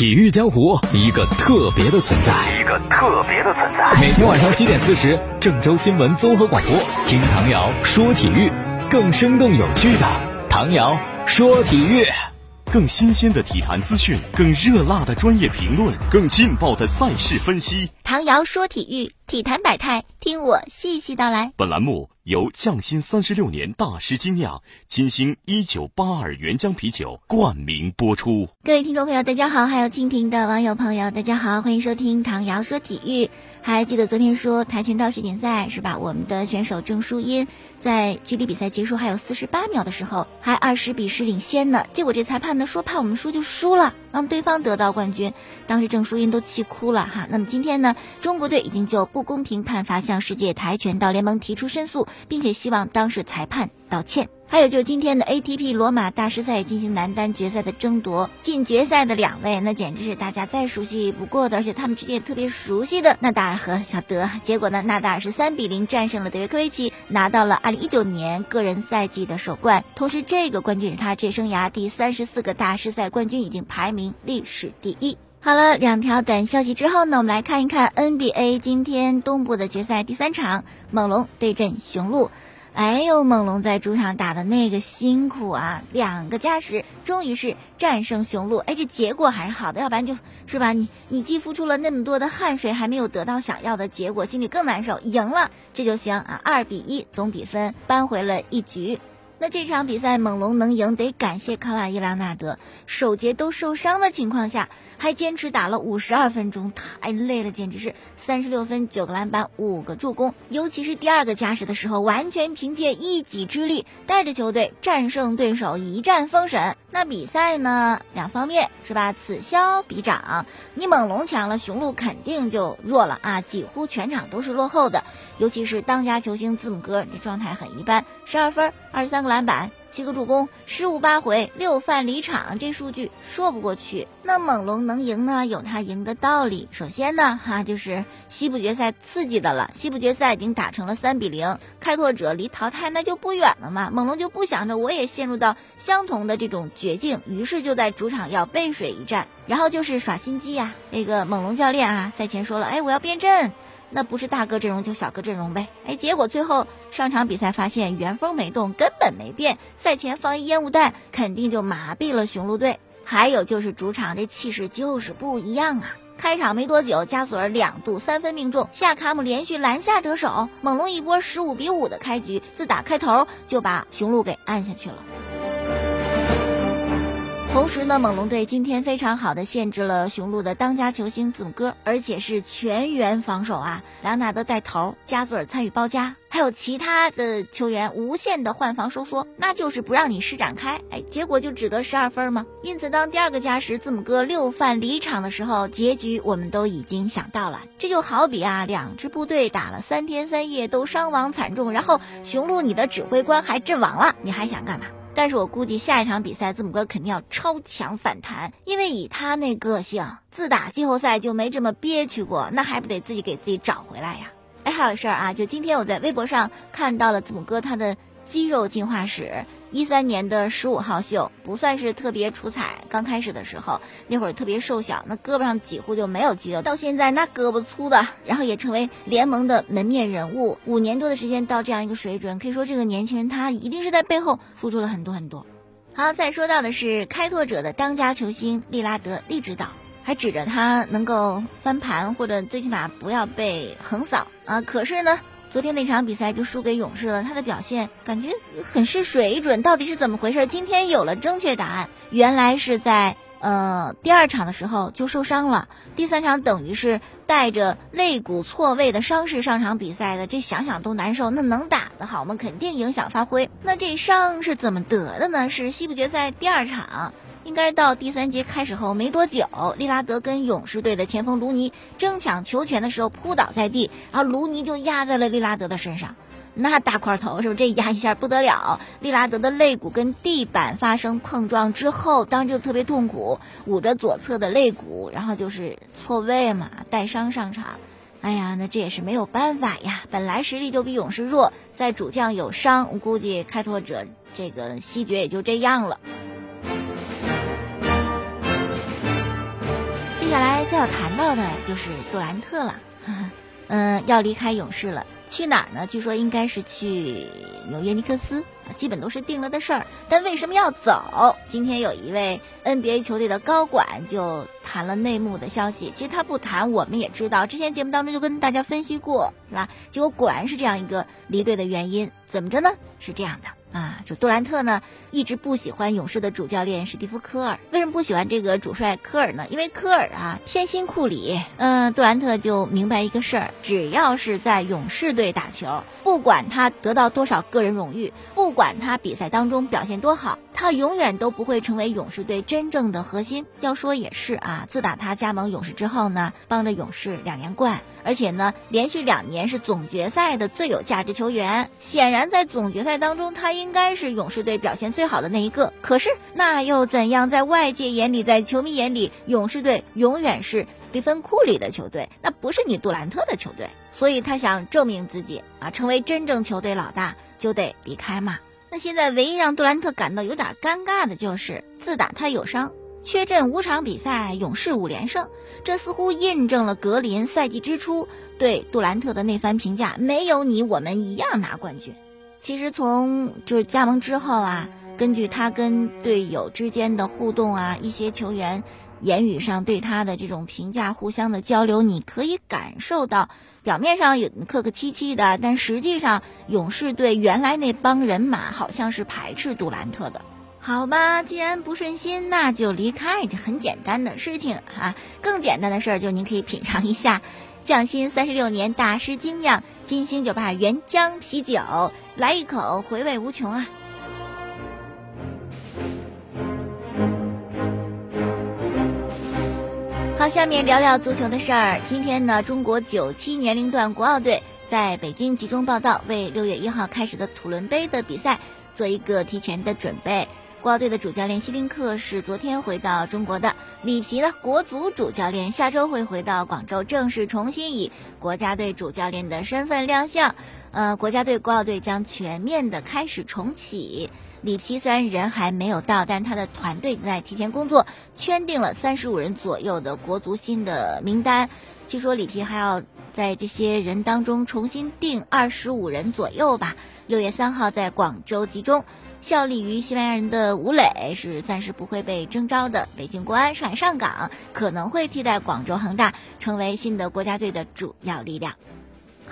体育江湖一个特别的存在，一个特别的存在。每天晚上七点四十，郑州新闻综合广播，听唐瑶说体育，更生动有趣的唐瑶说体育。更新鲜的体坛资讯，更热辣的专业评论，更劲爆的赛事分析。唐瑶说体育，体坛百态，听我细细道来。本栏目由匠心三十六年大师精酿金星一九八二原浆啤酒冠名播出。各位听众朋友，大家好；还有蜻蜓的网友朋友，大家好，欢迎收听唐瑶说体育。还记得昨天说跆拳道世锦赛是吧？我们的选手郑淑英在距离比赛结束还有四十八秒的时候，还二十比十领先呢。结果这裁判呢说怕我们输就输了，让对方得到冠军。当时郑淑英都气哭了哈。那么今天呢，中国队已经就不公平判罚向世界跆拳道联盟提出申诉，并且希望当事裁判道歉。还有就今天的 ATP 罗马大师赛进行男单决赛的争夺，进决赛的两位，那简直是大家再熟悉不过的，而且他们之间也特别熟悉的纳达尔和小德。结果呢，纳达尔是三比零战胜了德约科维奇，拿到了二零一九年个人赛季的首冠。同时，这个冠军是他职业生涯第三十四个大师赛冠军，已经排名历史第一。好了，两条短消息之后呢，我们来看一看 NBA 今天东部的决赛第三场，猛龙对阵雄鹿。哎呦，猛龙在主场打的那个辛苦啊，两个加时，终于是战胜雄鹿。哎，这结果还是好的，要不然就是吧，你你既付出了那么多的汗水，还没有得到想要的结果，心里更难受。赢了这就行啊，二比一总比分扳回了一局。那这场比赛猛龙能赢，得感谢卡瓦伊·莱纳德，首节都受伤的情况下，还坚持打了五十二分钟，太累了，简直是三十六分、九个篮板、五个助攻。尤其是第二个加时的时候，完全凭借一己之力带着球队战胜对手，一战封神。那比赛呢，两方面是吧？此消彼长，你猛龙强了，雄鹿肯定就弱了啊！几乎全场都是落后的，尤其是当家球星字母哥，这状态很一般，十二分，二十三个篮板。七个助攻，十五八回，六犯离场，这数据说不过去。那猛龙能赢呢？有他赢的道理。首先呢，哈就是西部决赛刺激的了。西部决赛已经打成了三比零，开拓者离淘汰那就不远了嘛。猛龙就不想着我也陷入到相同的这种绝境，于是就在主场要背水一战，然后就是耍心机呀。那个猛龙教练啊，赛前说了，哎，我要变阵。那不是大哥阵容就小哥阵容呗，哎，结果最后上场比赛发现原封没动，根本没变。赛前放一烟雾弹，肯定就麻痹了雄鹿队。还有就是主场这气势就是不一样啊！开场没多久，加索尔两度三分命中，夏卡姆连续篮下得手，猛龙一波十五比五的开局，自打开头就把雄鹿给按下去了。同时呢，猛龙队今天非常好的限制了雄鹿的当家球星字母哥，而且是全员防守啊！莱昂纳德带头，加索尔参与包夹，还有其他的球员无限的换防收缩，那就是不让你施展开。哎，结果就只得十二分吗？因此，当第二个加时字母哥六犯离场的时候，结局我们都已经想到了。这就好比啊，两支部队打了三天三夜都伤亡惨重，然后雄鹿你的指挥官还阵亡了，你还想干嘛？但是我估计下一场比赛字母哥肯定要超强反弹，因为以他那个性，自打季后赛就没这么憋屈过，那还不得自己给自己找回来呀？哎，还有事儿啊，就今天我在微博上看到了字母哥他的肌肉进化史。一三年的十五号秀不算是特别出彩，刚开始的时候那会儿特别瘦小，那胳膊上几乎就没有肌肉。到现在那胳膊粗的，然后也成为联盟的门面人物。五年多的时间到这样一个水准，可以说这个年轻人他一定是在背后付出了很多很多。好，再说到的是开拓者的当家球星利拉德利指导，还指着他能够翻盘或者最起码不要被横扫啊。可是呢？昨天那场比赛就输给勇士了，他的表现感觉很是水准，到底是怎么回事？今天有了正确答案，原来是在呃第二场的时候就受伤了，第三场等于是带着肋骨错位的伤势上场比赛的，这想想都难受。那能打的好吗？肯定影响发挥。那这伤是怎么得的呢？是西部决赛第二场。应该到第三节开始后没多久，利拉德跟勇士队的前锋卢尼争抢球权的时候扑倒在地，然后卢尼就压在了利拉德的身上，那大块头是不是？这压一下不得了，利拉德的肋骨跟地板发生碰撞之后，当时就特别痛苦，捂着左侧的肋骨，然后就是错位嘛，带伤上场。哎呀，那这也是没有办法呀，本来实力就比勇士弱，在主将有伤，我估计开拓者这个西决也就这样了。再要谈到的就是杜兰特了，嗯，要离开勇士了，去哪儿呢？据说应该是去纽约尼克斯。基本都是定了的事儿，但为什么要走？今天有一位 NBA 球队的高管就谈了内幕的消息。其实他不谈，我们也知道，之前节目当中就跟大家分析过，是吧？结果果然是这样一个离队的原因。怎么着呢？是这样的。啊，就杜兰特呢，一直不喜欢勇士的主教练史蒂夫科尔。为什么不喜欢这个主帅科尔呢？因为科尔啊偏心库里。嗯，杜兰特就明白一个事儿：只要是在勇士队打球，不管他得到多少个人荣誉，不管他比赛当中表现多好，他永远都不会成为勇士队真正的核心。要说也是啊，自打他加盟勇士之后呢，帮着勇士两连冠。而且呢，连续两年是总决赛的最有价值球员。显然，在总决赛当中，他应该是勇士队表现最好的那一个。可是，那又怎样？在外界眼里，在球迷眼里，勇士队永远是斯蒂芬·库里的球队，那不是你杜兰特的球队。所以他想证明自己啊，成为真正球队老大，就得离开嘛。那现在唯一让杜兰特感到有点尴尬的就是，自打他有伤。缺阵五场比赛，勇士五连胜，这似乎印证了格林赛季之初对杜兰特的那番评价：没有你，我们一样拿冠军。其实从就是加盟之后啊，根据他跟队友之间的互动啊，一些球员言语上对他的这种评价，互相的交流，你可以感受到，表面上有客客气气的，但实际上勇士队原来那帮人马好像是排斥杜兰特的。好吧，既然不顺心，那就离开，这很简单的事情啊。更简单的事儿，就您可以品尝一下匠心三十六年大师精酿金星酒吧原浆啤酒，来一口，回味无穷啊！下面聊聊足球的事儿。今天呢，中国九七年龄段国奥队在北京集中报道，为六月一号开始的土伦杯的比赛做一个提前的准备。国奥队的主教练希林克是昨天回到中国的，里皮呢，国足主教练下周会回到广州，正式重新以国家队主教练的身份亮相。呃，国家队国奥队将全面的开始重启。里皮虽然人还没有到，但他的团队在提前工作，圈定了三十五人左右的国足新的名单。据说里皮还要在这些人当中重新定二十五人左右吧。六月三号在广州集中。效力于西班牙人的吴磊是暂时不会被征召的。北京国安、上海上港可能会替代广州恒大，成为新的国家队的主要力量。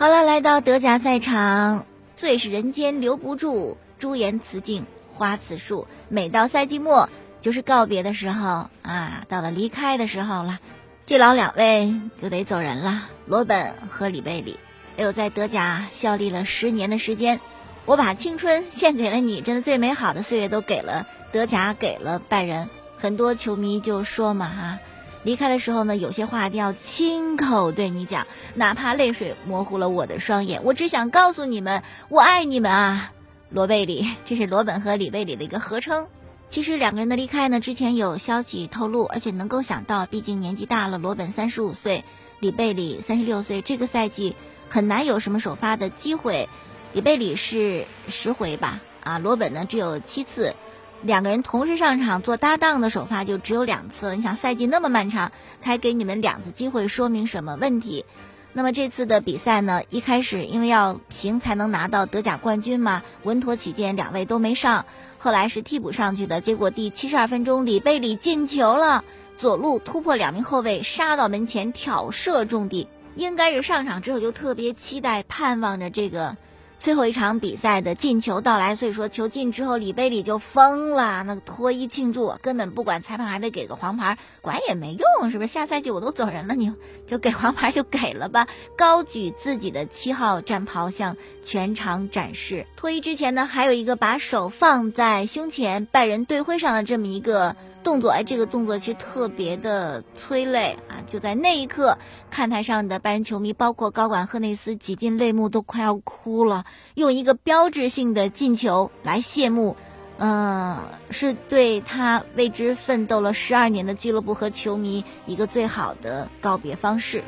好了，来到德甲赛场，最是人间留不住，朱颜辞镜花此树。每到赛季末，就是告别的时候啊，到了离开的时候了。这老两位就得走人了，罗本和里贝里。哎呦，在德甲效力了十年的时间。我把青春献给了你，真的最美好的岁月都给了德甲，给了拜仁。很多球迷就说嘛哈，离开的时候呢，有些话一定要亲口对你讲，哪怕泪水模糊了我的双眼，我只想告诉你们，我爱你们啊！罗贝里，这是罗本和里贝里的一个合称。其实两个人的离开呢，之前有消息透露，而且能够想到，毕竟年纪大了，罗本三十五岁，里贝里三十六岁，这个赛季很难有什么首发的机会。里贝里是十回吧，啊，罗本呢只有七次，两个人同时上场做搭档的首发就只有两次。你想赛季那么漫长，才给你们两次机会，说明什么问题？那么这次的比赛呢，一开始因为要平才能拿到德甲冠军嘛，稳妥起见，两位都没上。后来是替补上去的，结果第七十二分钟，里贝里进球了，左路突破两名后卫，杀到门前挑射中地，应该是上场之后就特别期待、盼望着这个。最后一场比赛的进球到来，所以说球进之后，里贝里就疯了，那个脱衣庆祝，根本不管裁判还得给个黄牌，管也没用，是不是？下赛季我都走人了，你就给黄牌就给了吧。高举自己的七号战袍向全场展示。脱衣之前呢，还有一个把手放在胸前，拜仁队徽上的这么一个。动作哎，这个动作其实特别的催泪啊！就在那一刻，看台上的拜仁球迷，包括高管赫内斯，挤进泪目，都快要哭了。用一个标志性的进球来谢幕，嗯，是对他为之奋斗了十二年的俱乐部和球迷一个最好的告别方式。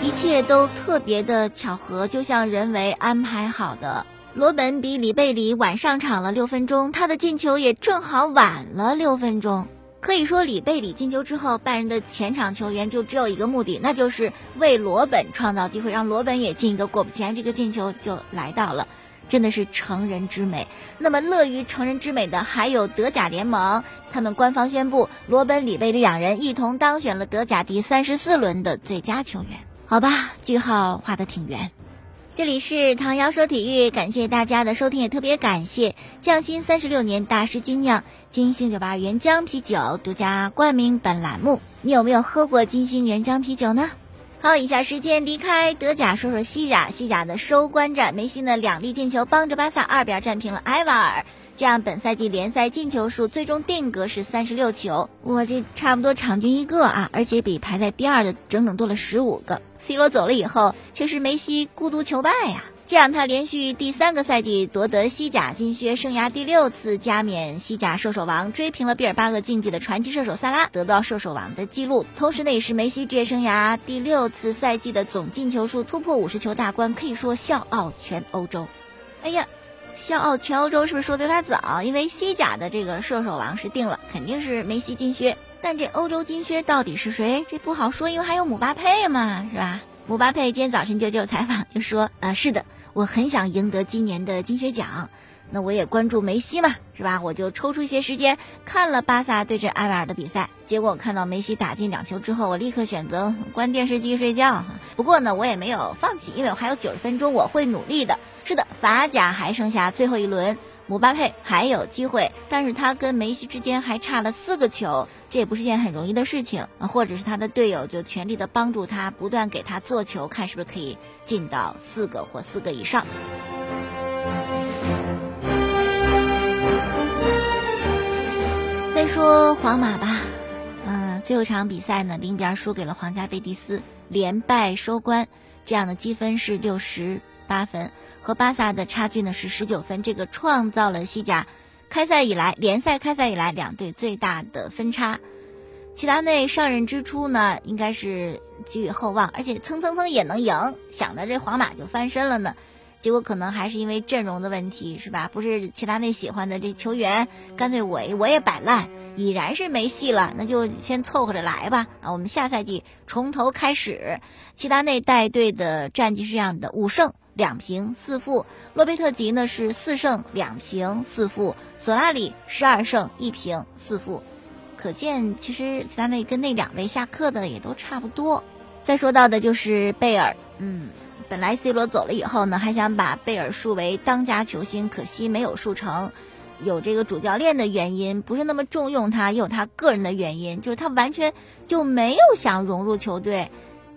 一切都特别的巧合，就像人为安排好的。罗本比里贝里晚上场了六分钟，他的进球也正好晚了六分钟。可以说，里贝里进球之后，拜仁的前场球员就只有一个目的，那就是为罗本创造机会，让罗本也进一个。果不其然，这个进球就来到了，真的是成人之美。那么，乐于成人之美的还有德甲联盟，他们官方宣布，罗本、里贝里两人一同当选了德甲第三十四轮的最佳球员。好吧，句号画的挺圆。这里是唐瑶说体育，感谢大家的收听，也特别感谢匠心三十六年大师精酿金星酒吧原浆啤酒独家冠名本栏目。你有没有喝过金星原浆啤酒呢？好，以下时间离开德甲，说说西甲。西甲的收官战，梅西的两粒进球帮着巴萨二比二战平了埃瓦尔。这样，本赛季联赛进球数最终定格是三十六球，哇，这差不多场均一个啊，而且比排在第二的整整多了十五个。C 罗走了以后，却是梅西孤独求败呀，这样他连续第三个赛季夺得西甲金靴，生涯第六次加冕西甲射手王，追平了毕尔巴鄂竞技的传奇射手萨拉，得到射手王的记录。同时呢，也是梅西职业生涯第六次赛季的总进球数突破五十球大关，可以说笑傲全欧洲。哎呀！笑傲全欧洲是不是说的有点早？因为西甲的这个射手王是定了，肯定是梅西金靴。但这欧洲金靴到底是谁？这不好说，因为还有姆巴佩嘛，是吧？姆巴佩今天早晨就接受采访，就说：“啊，是的，我很想赢得今年的金靴奖。那我也关注梅西嘛，是吧？我就抽出一些时间看了巴萨对阵埃瓦尔的比赛。结果看到梅西打进两球之后，我立刻选择关电视机睡觉。不过呢，我也没有放弃，因为我还有九十分钟，我会努力的。”是的，法甲还剩下最后一轮，姆巴佩还有机会，但是他跟梅西之间还差了四个球，这也不是件很容易的事情。或者是他的队友就全力的帮助他，不断给他做球，看是不是可以进到四个或四个以上。再说皇马吧，嗯，最后一场比赛呢，零比二输给了皇家贝蒂斯，连败收官，这样的积分是六十八分。和巴萨的差距呢是十九分，这个创造了西甲开赛以来联赛开赛以来两队最大的分差。齐达内上任之初呢，应该是寄予厚望，而且蹭蹭蹭也能赢，想着这皇马就翻身了呢。结果可能还是因为阵容的问题，是吧？不是齐达内喜欢的这球员，干脆我我也摆烂，已然是没戏了。那就先凑合着来吧。啊，我们下赛季从头开始。齐达内带队的战绩是这样的：五胜。两平四负，洛贝特吉呢是四胜两平四负，索拉里十二胜一平四负，可见其实其他那跟那两位下课的也都差不多。再说到的就是贝尔，嗯，本来 C 罗走了以后呢，还想把贝尔树为当家球星，可惜没有树成，有这个主教练的原因，不是那么重用他，也有他个人的原因，就是他完全就没有想融入球队。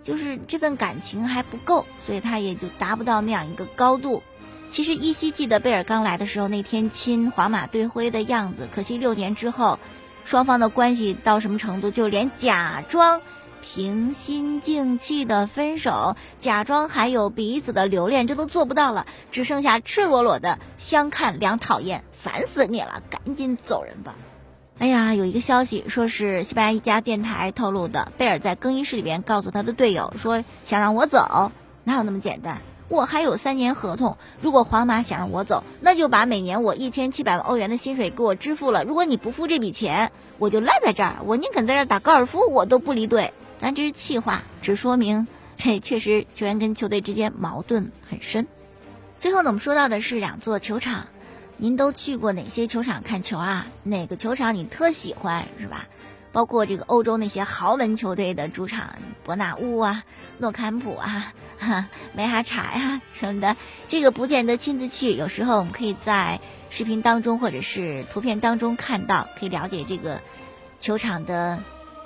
就是这份感情还不够，所以他也就达不到那样一个高度。其实依稀记得贝尔刚来的时候那天亲皇马队徽的样子，可惜六年之后，双方的关系到什么程度，就连假装平心静气的分手，假装还有彼此的留恋，这都做不到了，只剩下赤裸裸的相看两讨厌，烦死你了，赶紧走人吧。哎呀，有一个消息说是西班牙一家电台透露的，贝尔在更衣室里边告诉他的队友说想让我走，哪有那么简单？我还有三年合同，如果皇马想让我走，那就把每年我一千七百万欧元的薪水给我支付了。如果你不付这笔钱，我就赖在这儿，我宁肯在这儿打高尔夫，我都不离队。但这是气话，只说明 这确实球员跟球队之间矛盾很深。最后呢，我们说到的是两座球场。您都去过哪些球场看球啊？哪个球场你特喜欢是吧？包括这个欧洲那些豪门球队的主场，伯纳乌啊、诺坎普啊、哈 梅哈查呀什么的，这个不见得亲自去，有时候我们可以在视频当中或者是图片当中看到，可以了解这个球场的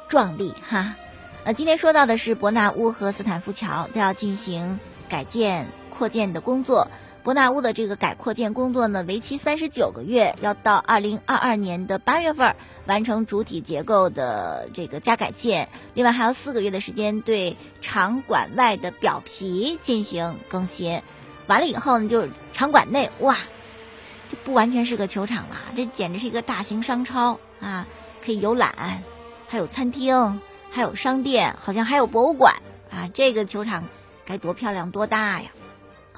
壮丽哈。呃，今天说到的是伯纳乌和斯坦福桥都要进行改建扩建的工作。伯纳乌的这个改扩建工作呢，为期三十九个月，要到二零二二年的八月份完成主体结构的这个加改建。另外还有四个月的时间对场馆外的表皮进行更新。完了以后呢，就是场馆内哇，这不完全是个球场了，这简直是一个大型商超啊！可以游览，还有餐厅，还有商店，好像还有博物馆啊！这个球场该多漂亮多大呀！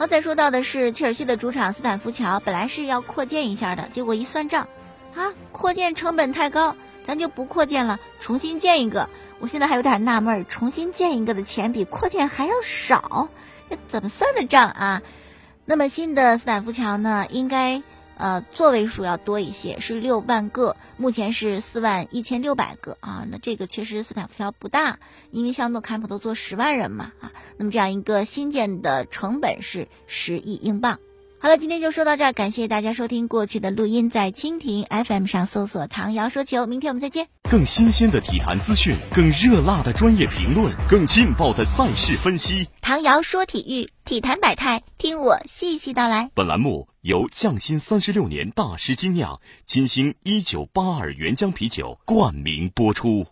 刚才说到的是切尔西的主场斯坦福桥，本来是要扩建一下的，结果一算账，啊，扩建成本太高，咱就不扩建了，重新建一个。我现在还有点纳闷，重新建一个的钱比扩建还要少，这怎么算的账啊？那么新的斯坦福桥呢，应该。呃，座位数要多一些，是六万个，目前是四万一千六百个啊。那这个确实斯坦福桥不大，因为像诺坎普都坐十万人嘛啊。那么这样一个新建的成本是十亿英镑。好了，今天就说到这儿，感谢大家收听过去的录音，在蜻蜓 FM 上搜索“唐瑶说球”，明天我们再见。更新鲜的体坛资讯，更热辣的专业评论，更劲爆的赛事分析。唐瑶说体育，体坛百态，听我细细道来。本栏目由匠心三十六年大师精酿金星一九八二原浆啤酒冠名播出。